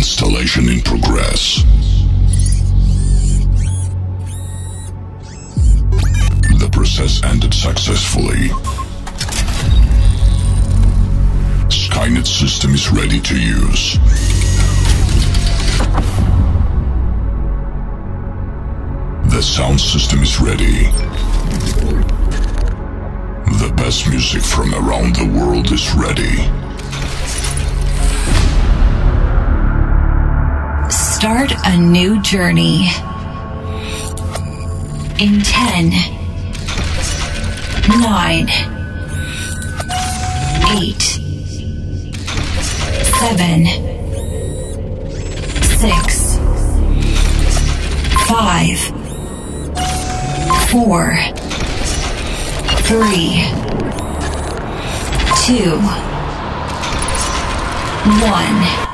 Installation in progress. The process ended successfully. Skynet system is ready to use. The sound system is ready. The best music from around the world is ready. start a new journey. In 10, 9, 8, 7, 6, 5, 4, 3, 2, 1.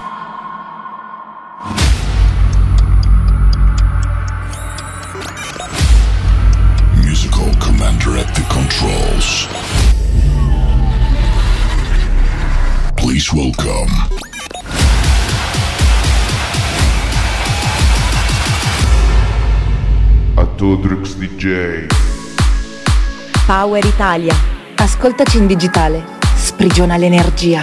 Atodrix DJ. Power Italia. Ascoltaci in digitale. Sprigiona l'energia.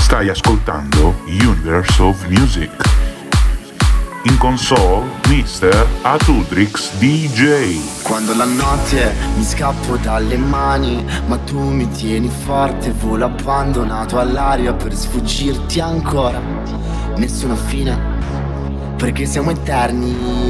Stai ascoltando Universe of Music. In console, Mr. Atudrix DJ. Quando la notte mi scappo dalle mani, ma tu mi tieni forte, volo abbandonato all'aria per sfuggirti ancora. Nessuna fine, perché siamo eterni,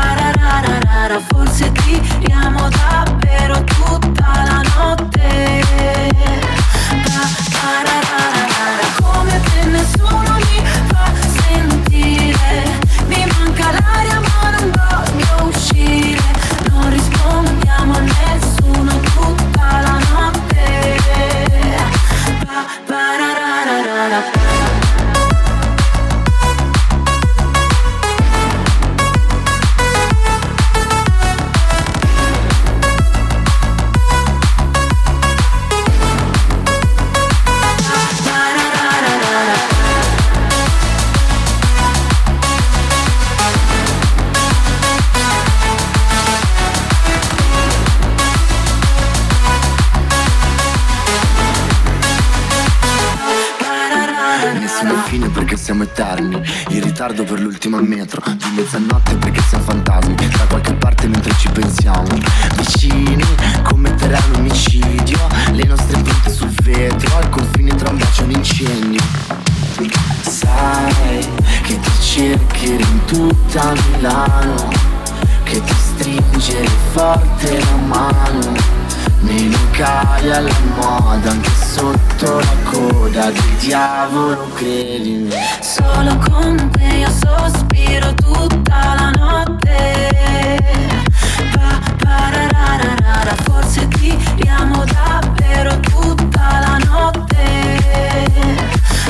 parararara, forse tiriamo davvero tutta la notte. Pa, parararara, come te nessuno mi fa sentire. Mi manca l'aria ma non voglio uscire. Non rispondiamo a nessuno tutta la notte. Pa, siamo eterni. In ritardo per l'ultima metro Di mezzanotte perché siamo fantasmi. Da qualche parte mentre ci pensiamo. Vicini commetteranno omicidio. Le nostre impronte sul vetro Al confine tra un bacio e un incendio. Sai che ti cercherò in tutta Milano Che ti stringere forte la mano nei locali alla moda, anche sotto la coda del diavolo, credimi. Solo con te io sospiro tutta la notte. Pa, parararara, forse tiriamo davvero tutta la notte.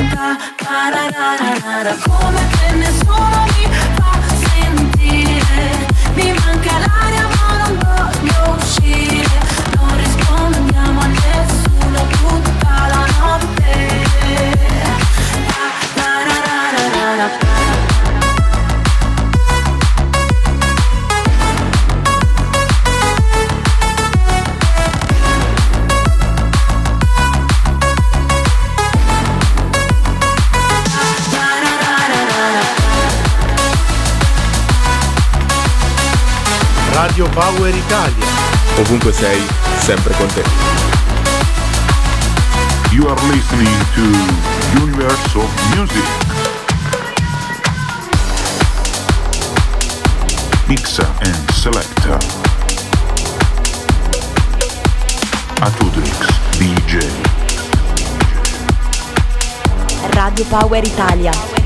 Pa, parararara, come te nessuno mi fa sentire. Mi manca l'aria Radio Power Italia. Ovunque sei, sempre con te. You are listening to Universe of Music. Mixa and Selector. Atudrix DJ. Radio Power Italia.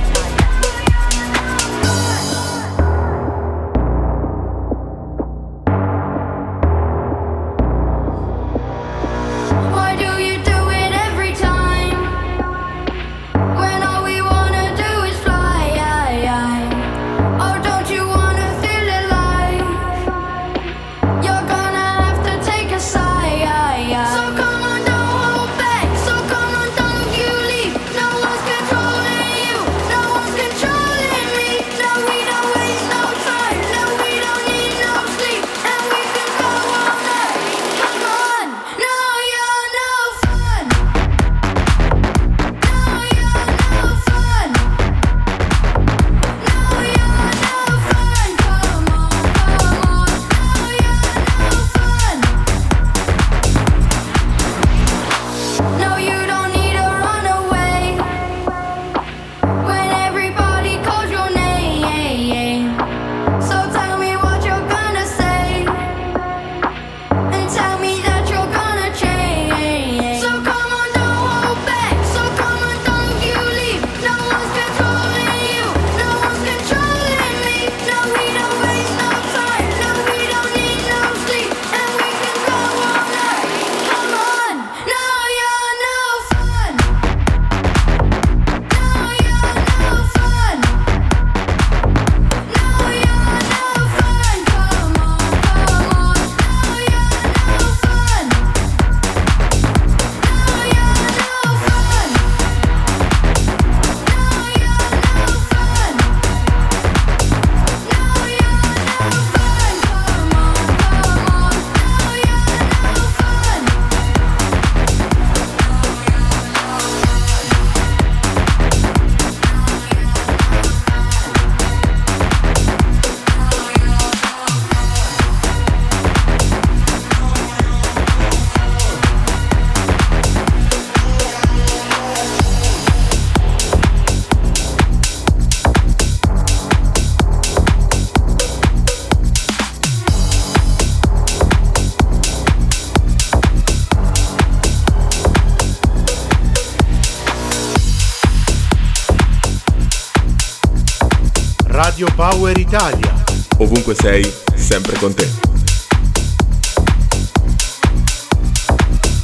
Italia. Ovunque sei, sempre con te.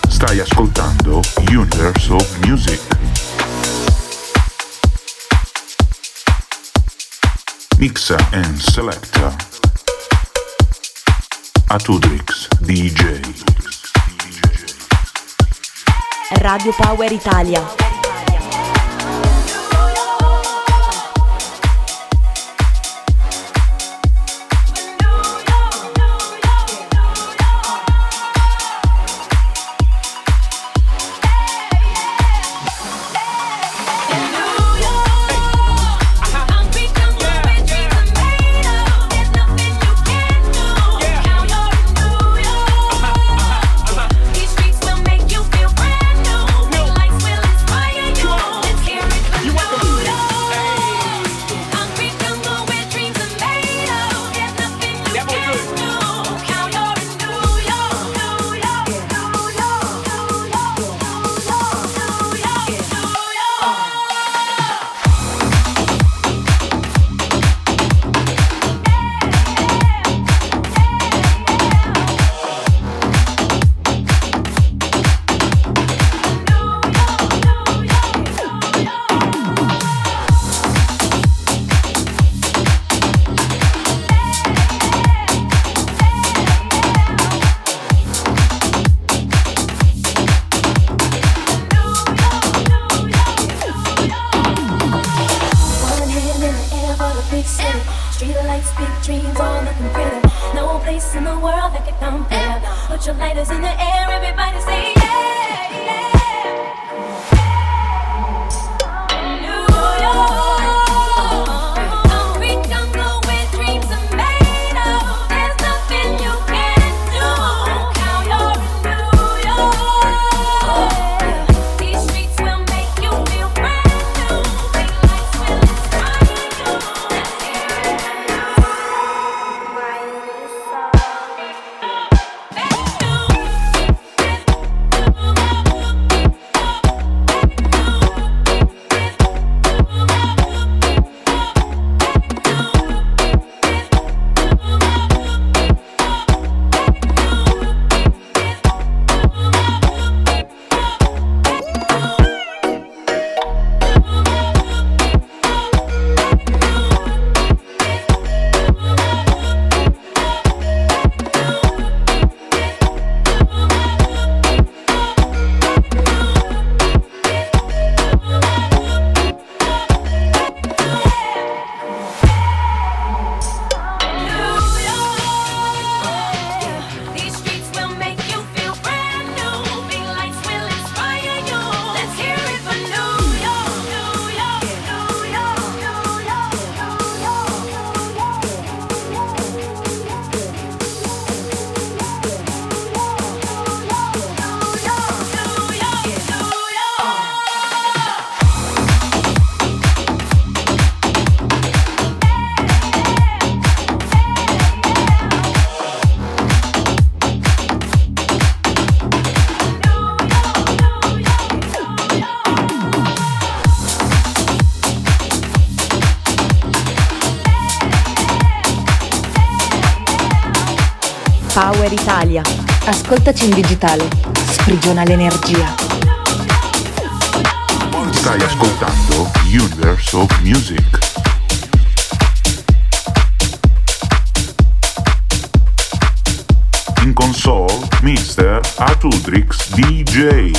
Stai ascoltando Universe of Music. Mixa and selecta. Atudrix DJ. Radio Power Italia. Power Italia. Ascoltaci in digitale. Sprigiona l'energia. Stai ascoltando Universe of Music. In console, Mr. Atudrix DJ.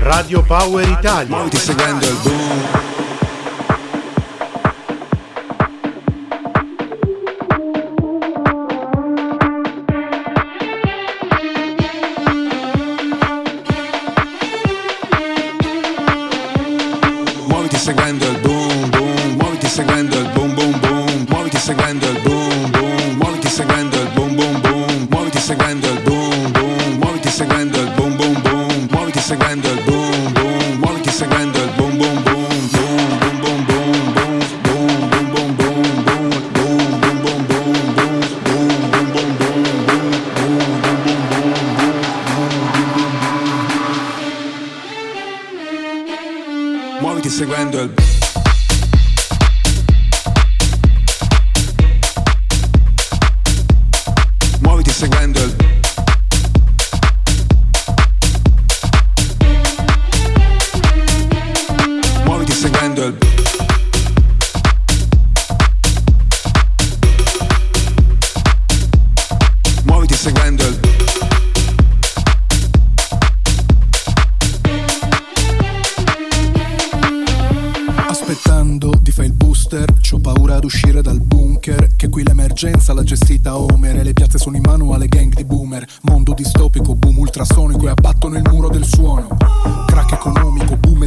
Radio Power Italia. Molti seguendo il boom.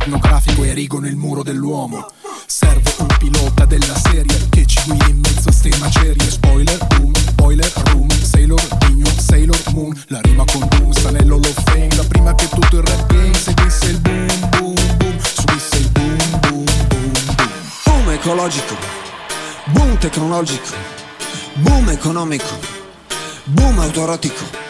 Etnografico erigono il muro dell'uomo. Serve un pilota della serie che ci guidi in mezzo a ste macerie. Spoiler, boom, boiler, room, sailor, digno, sailor, moon. La rima con boom, sta nell'Hall of Fame. Da prima che tutto il rap game seguisse il boom, boom, boom. Subisse il boom, boom, boom, boom. Boom ecologico, boom tecnologico, boom economico, boom autorotico.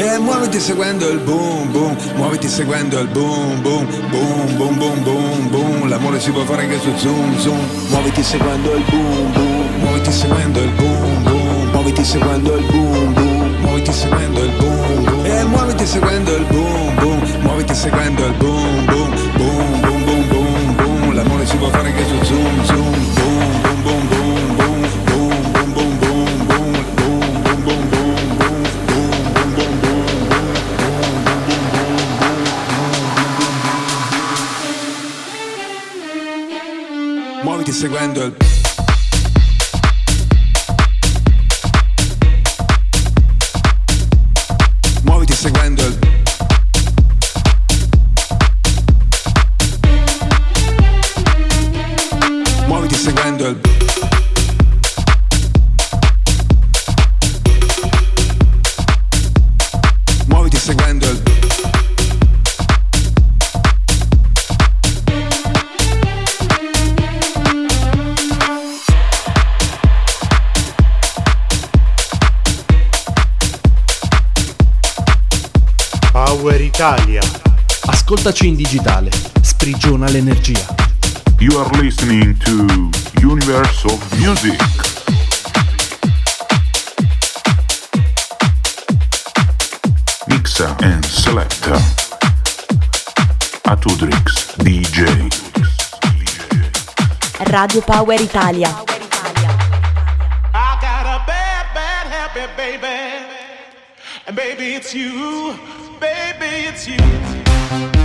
E muoviti seguendo il boom boom, muoviti seguendo il boom boom, boom boom boom boom boom, l'amore si può fare anche su zoom zoom, muoviti seguendo il boom boom, muoviti seguendo il boom boom, muoviti seguendo il boom boom, muoviti seguendo il boom boom, e muoviti seguendo il boom boom, muoviti seguendo il boom boom, boom boom boom boom boom, l'amore si può fare anche su zoom zoom, seguendo il Italia. Ascoltaci in digitale. Sprigiona l'energia. You are listening to Universe of Music. Mixer and selector. Atudrix DJ. Radio Power Italia. I got a bad, bad habit, baby. And baby, it's you. Baby, it's you.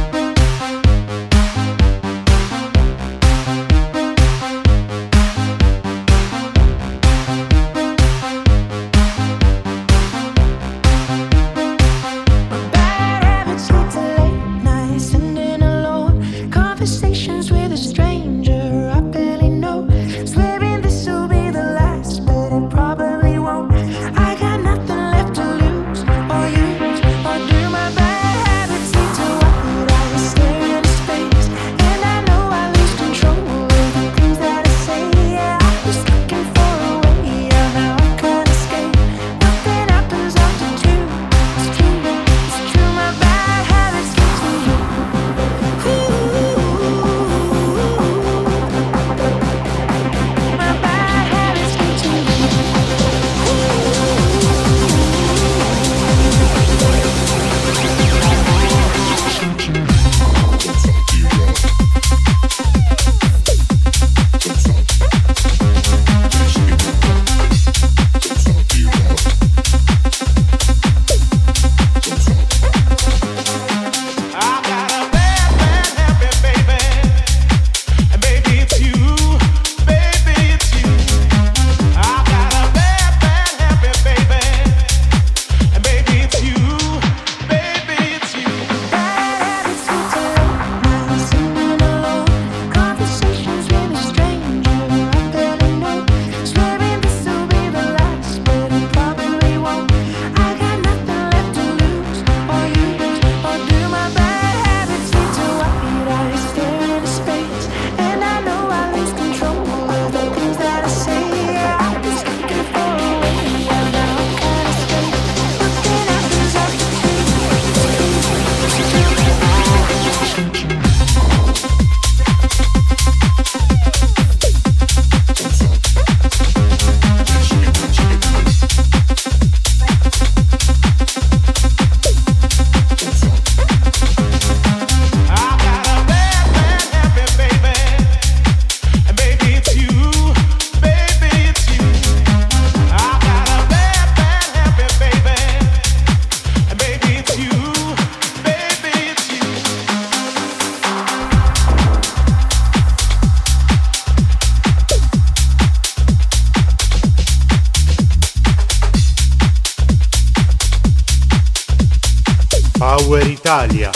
Power Italia.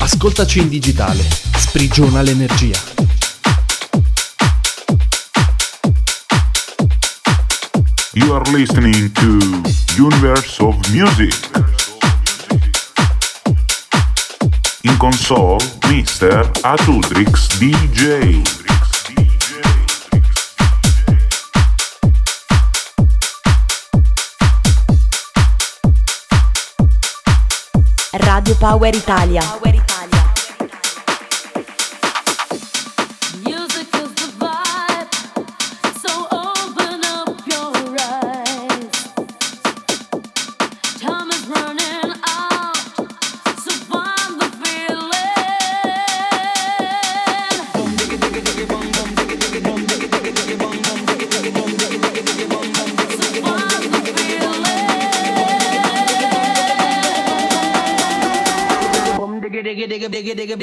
Ascoltaci in digitale. Sprigiona l'energia. You are listening to Universe of Music. In console, Mr. Atudrix DJ. Radio Power Italia.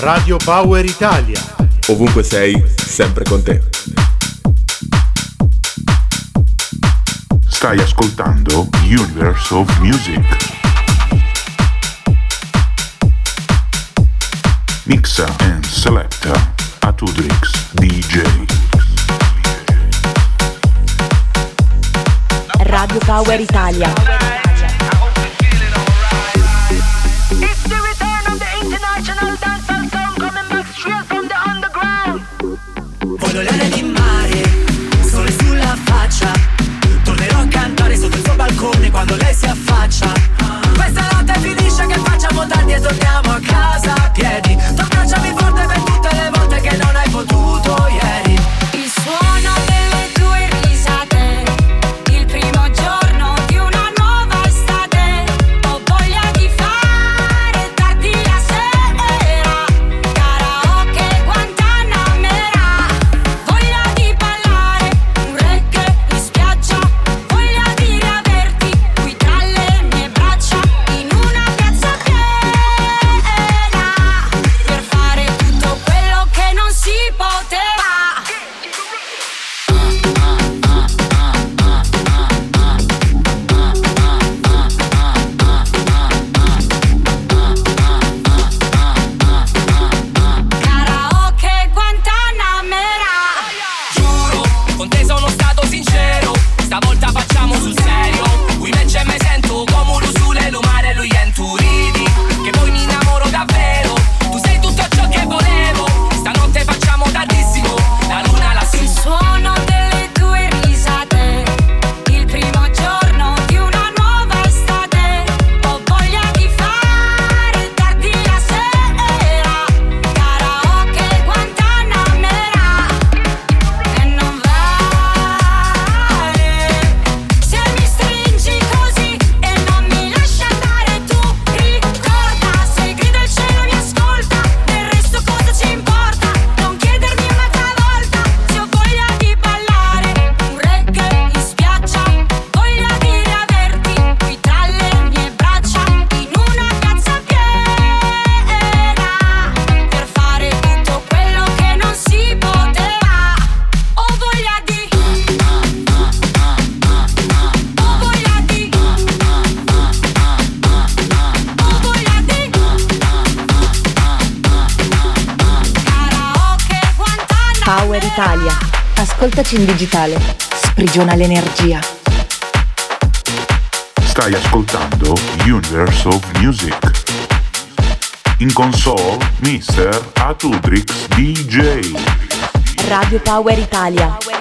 Radio Power Italia. Ovunque sei, sempre con te. Stai ascoltando Universe of Music. Mixa and selecta Atudrix DJ. Radio Power Italia. Coaching digitale sprigiona l'energia. Stai ascoltando Universe of Music. In console, Mr. Atudrix DJ. Radio Power Italia.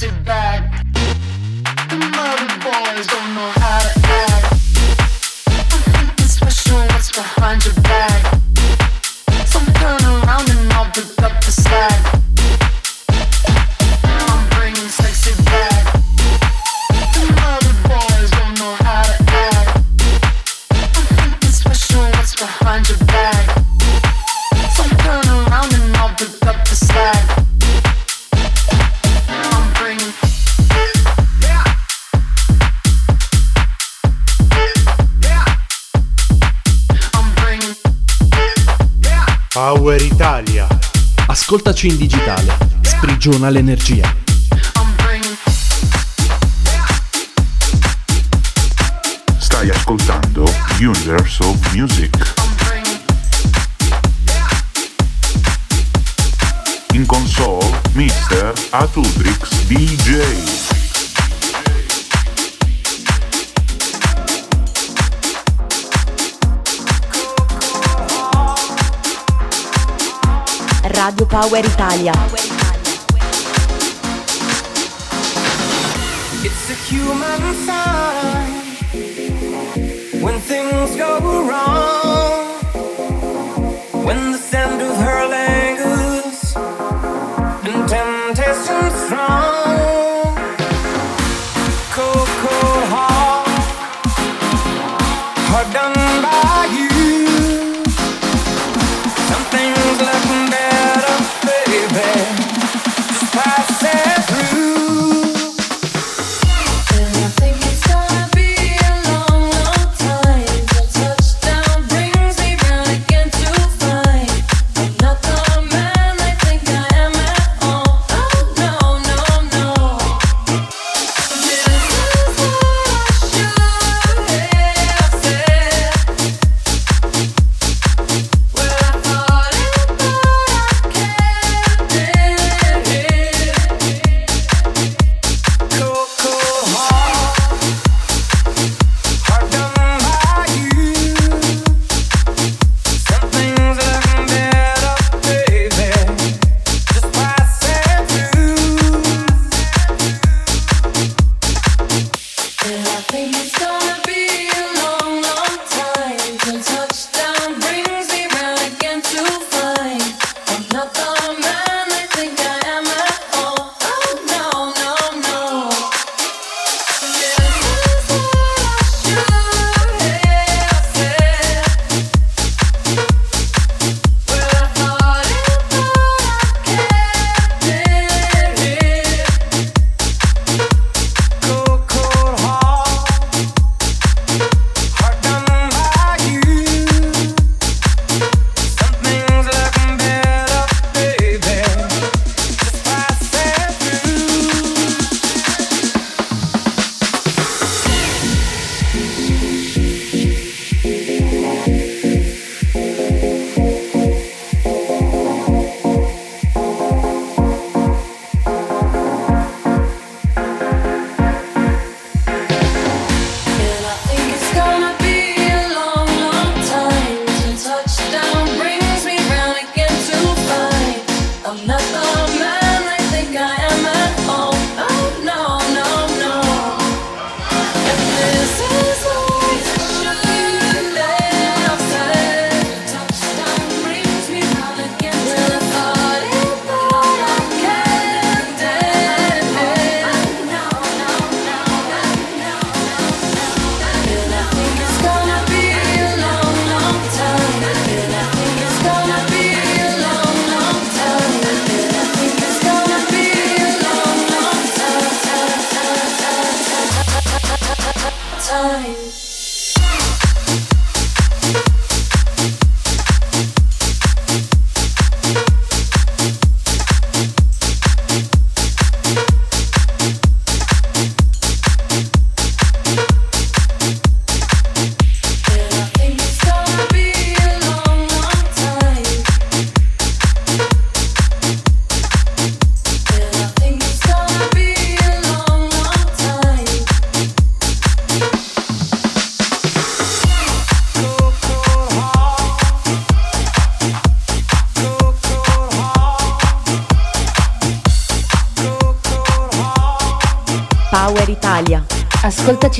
sit. Portaci in digitale. Sprigiona l'energia. Stai ascoltando Universal Music. In console, Mr. Atudrix DJ. Power Italia. It's a human sign when things go wrong, when the sand is hurling.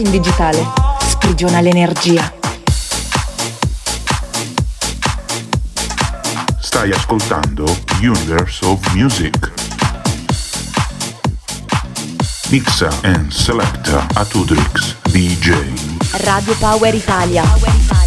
In digitale. Sprigiona l'energia. Stai ascoltando Universe of Music. Mixa and selecta Atudrix DJ. Radio Power Italia. Italia.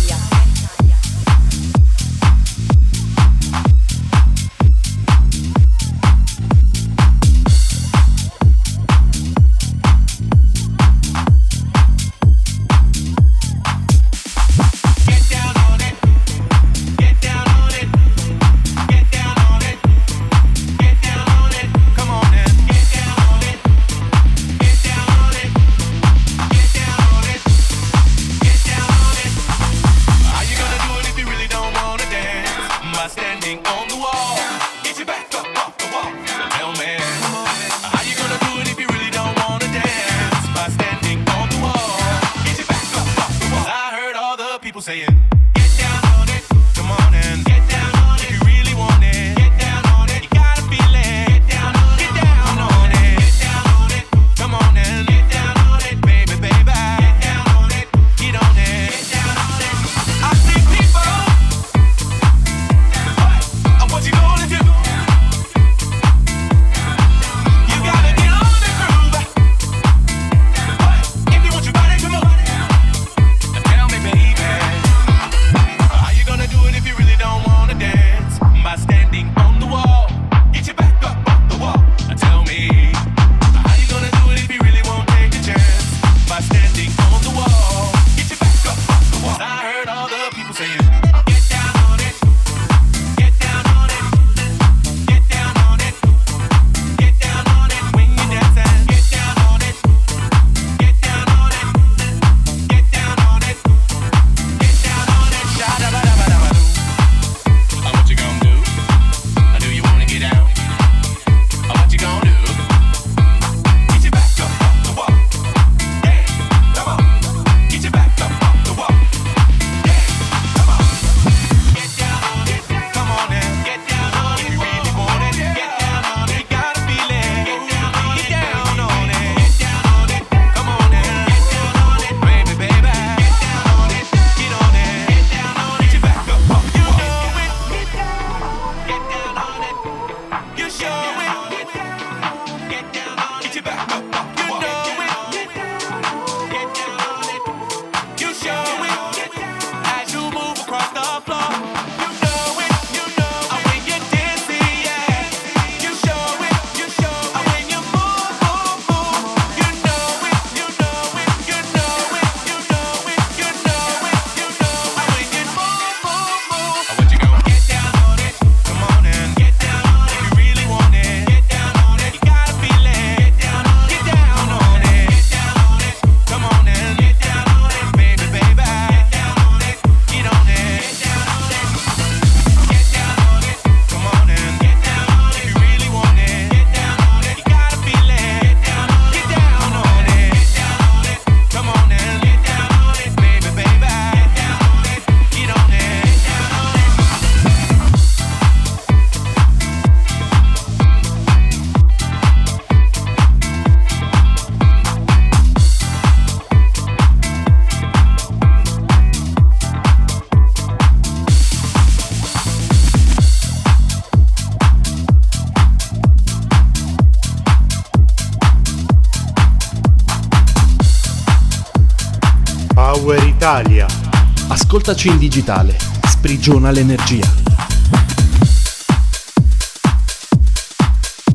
Ascoltaci in digitale. Sprigiona l'energia.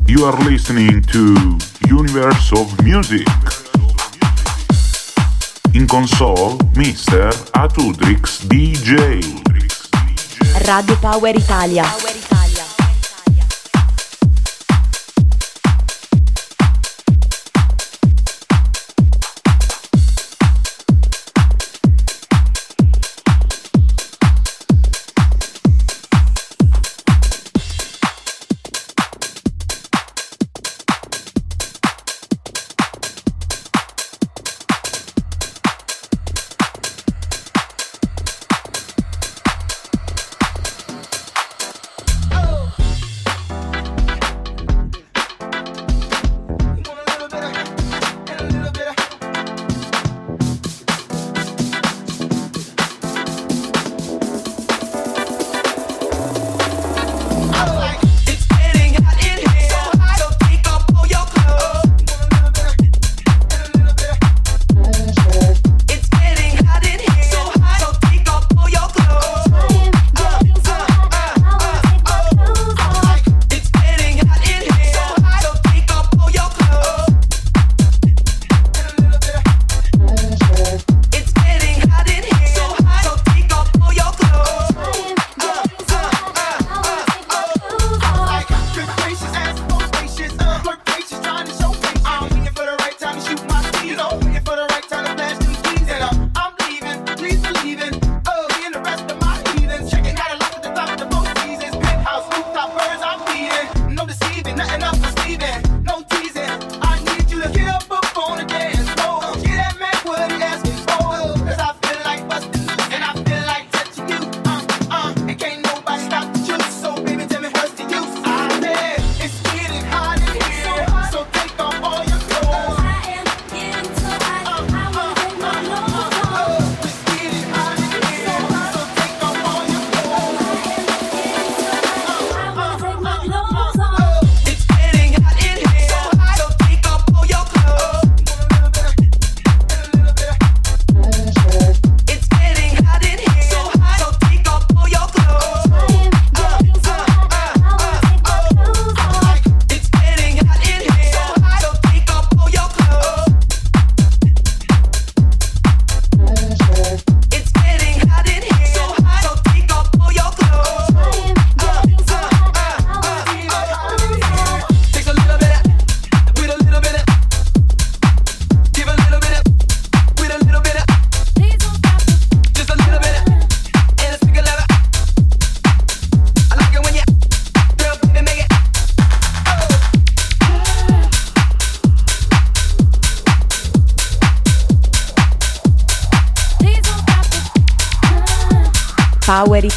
You are listening to Universe of Music. In console, Mr. Atudrix DJ. Radio Power Italia.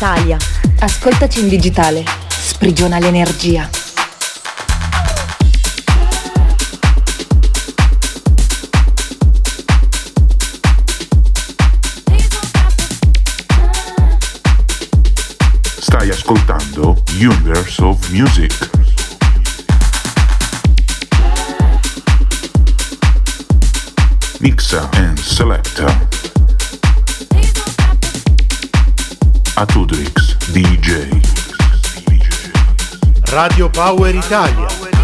Italia. Ascoltaci in digitale. Sprigiona l'energia. Stai ascoltando Universe of Music. Mixa and Selecta. Atudrix DJ. Radio Power Italia.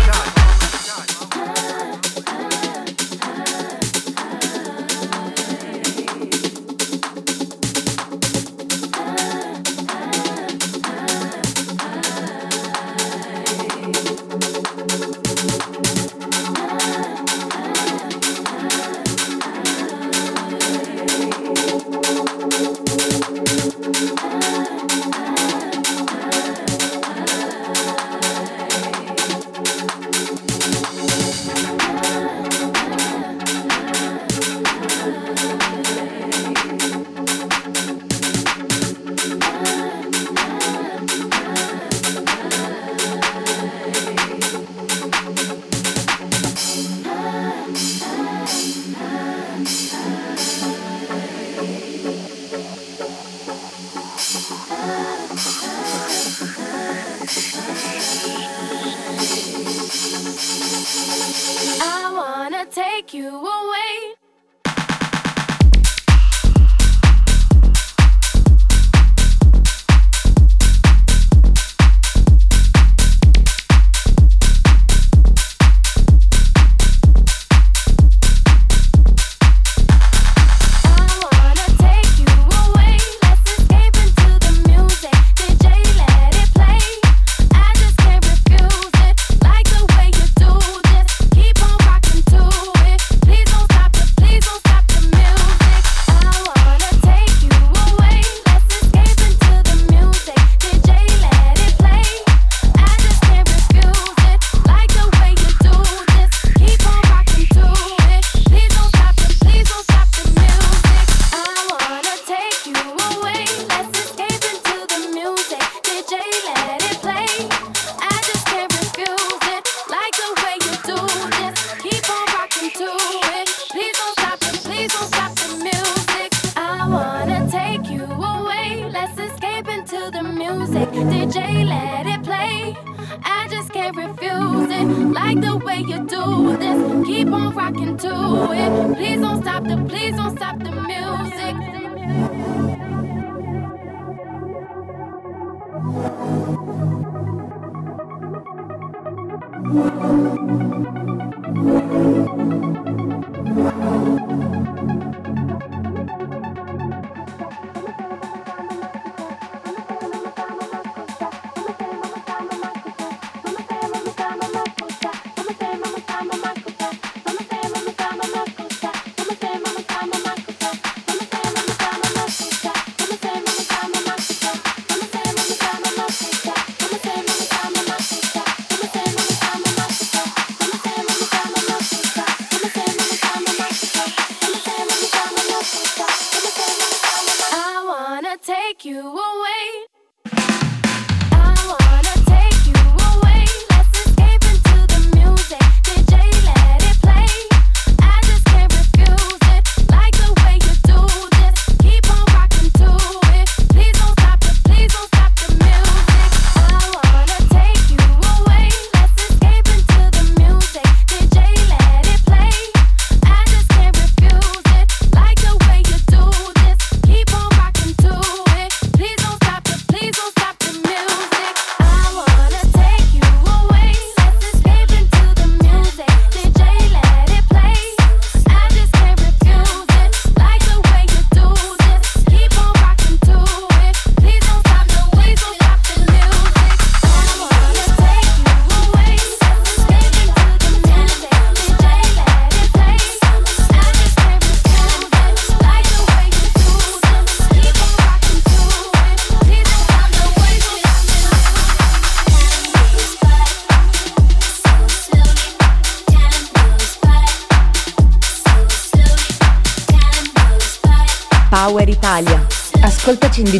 Power Italia. Ascoltaci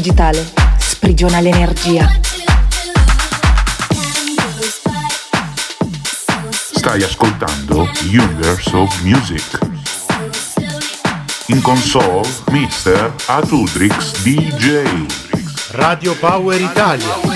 digitale. sprigiona l'energia. Stai ascoltando Universe of Music. In console, Mr. Atudrix DJ. Radio Power Italia.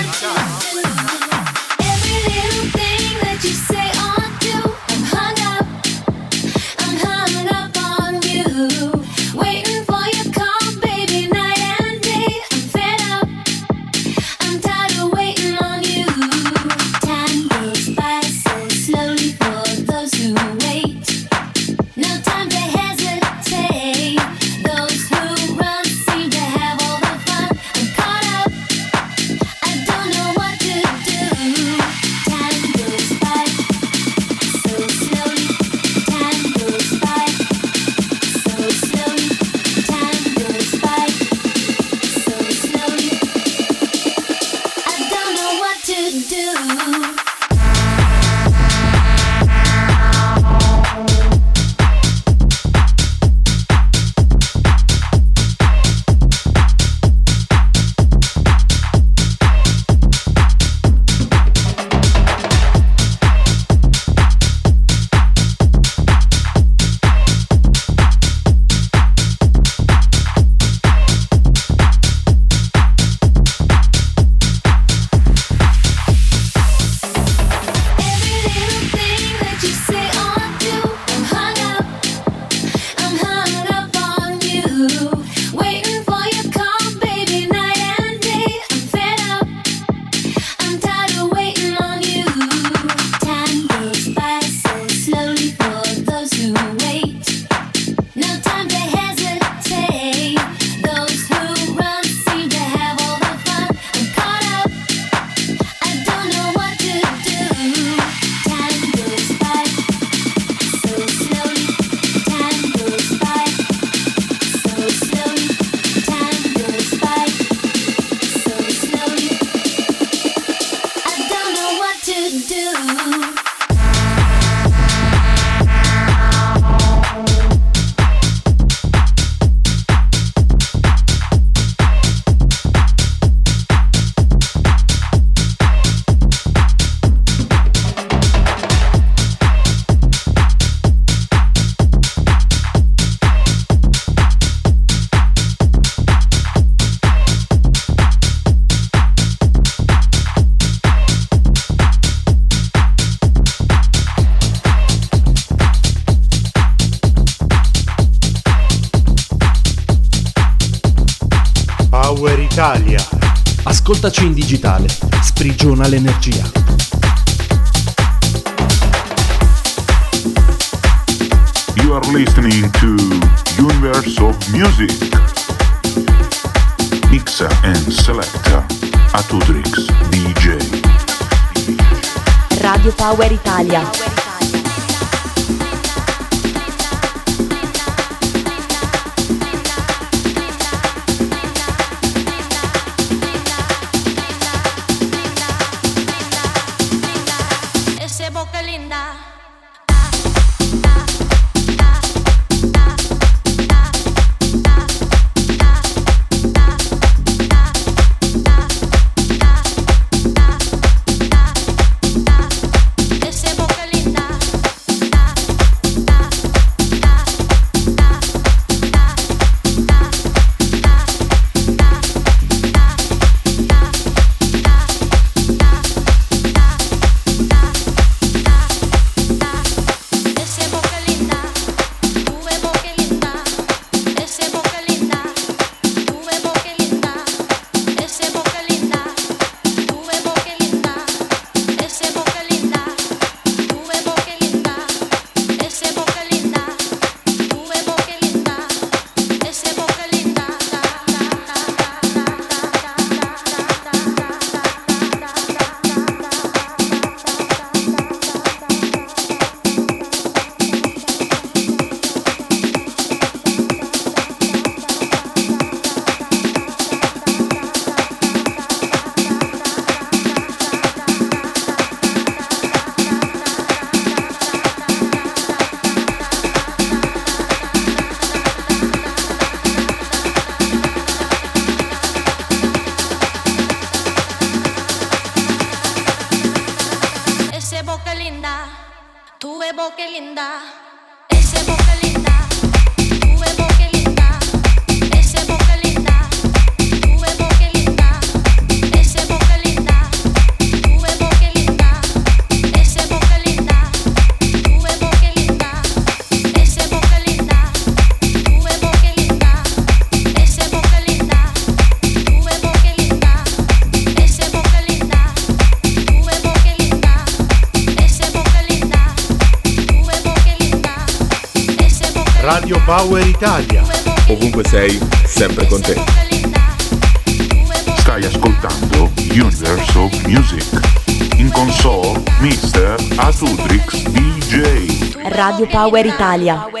Sprigiona l'energia. You are listening to Universe of Music. Mixa and selecta Atudrix DJ. Radio Power Italia. Power Italia. Ovunque sei, sempre con te. Stai ascoltando Universe of Music. In console, Mr. Atudrix DJ. Radio Power Italia.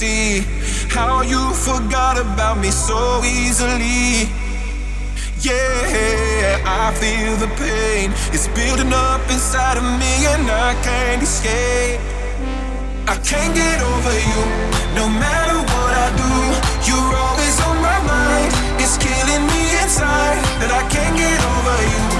see how you forgot about me so easily. Yeah, I feel the pain. It's building up inside of me and I can't escape. I can't get over you, no matter what I do. You're always on my mind. It's killing me inside that I can't get over you.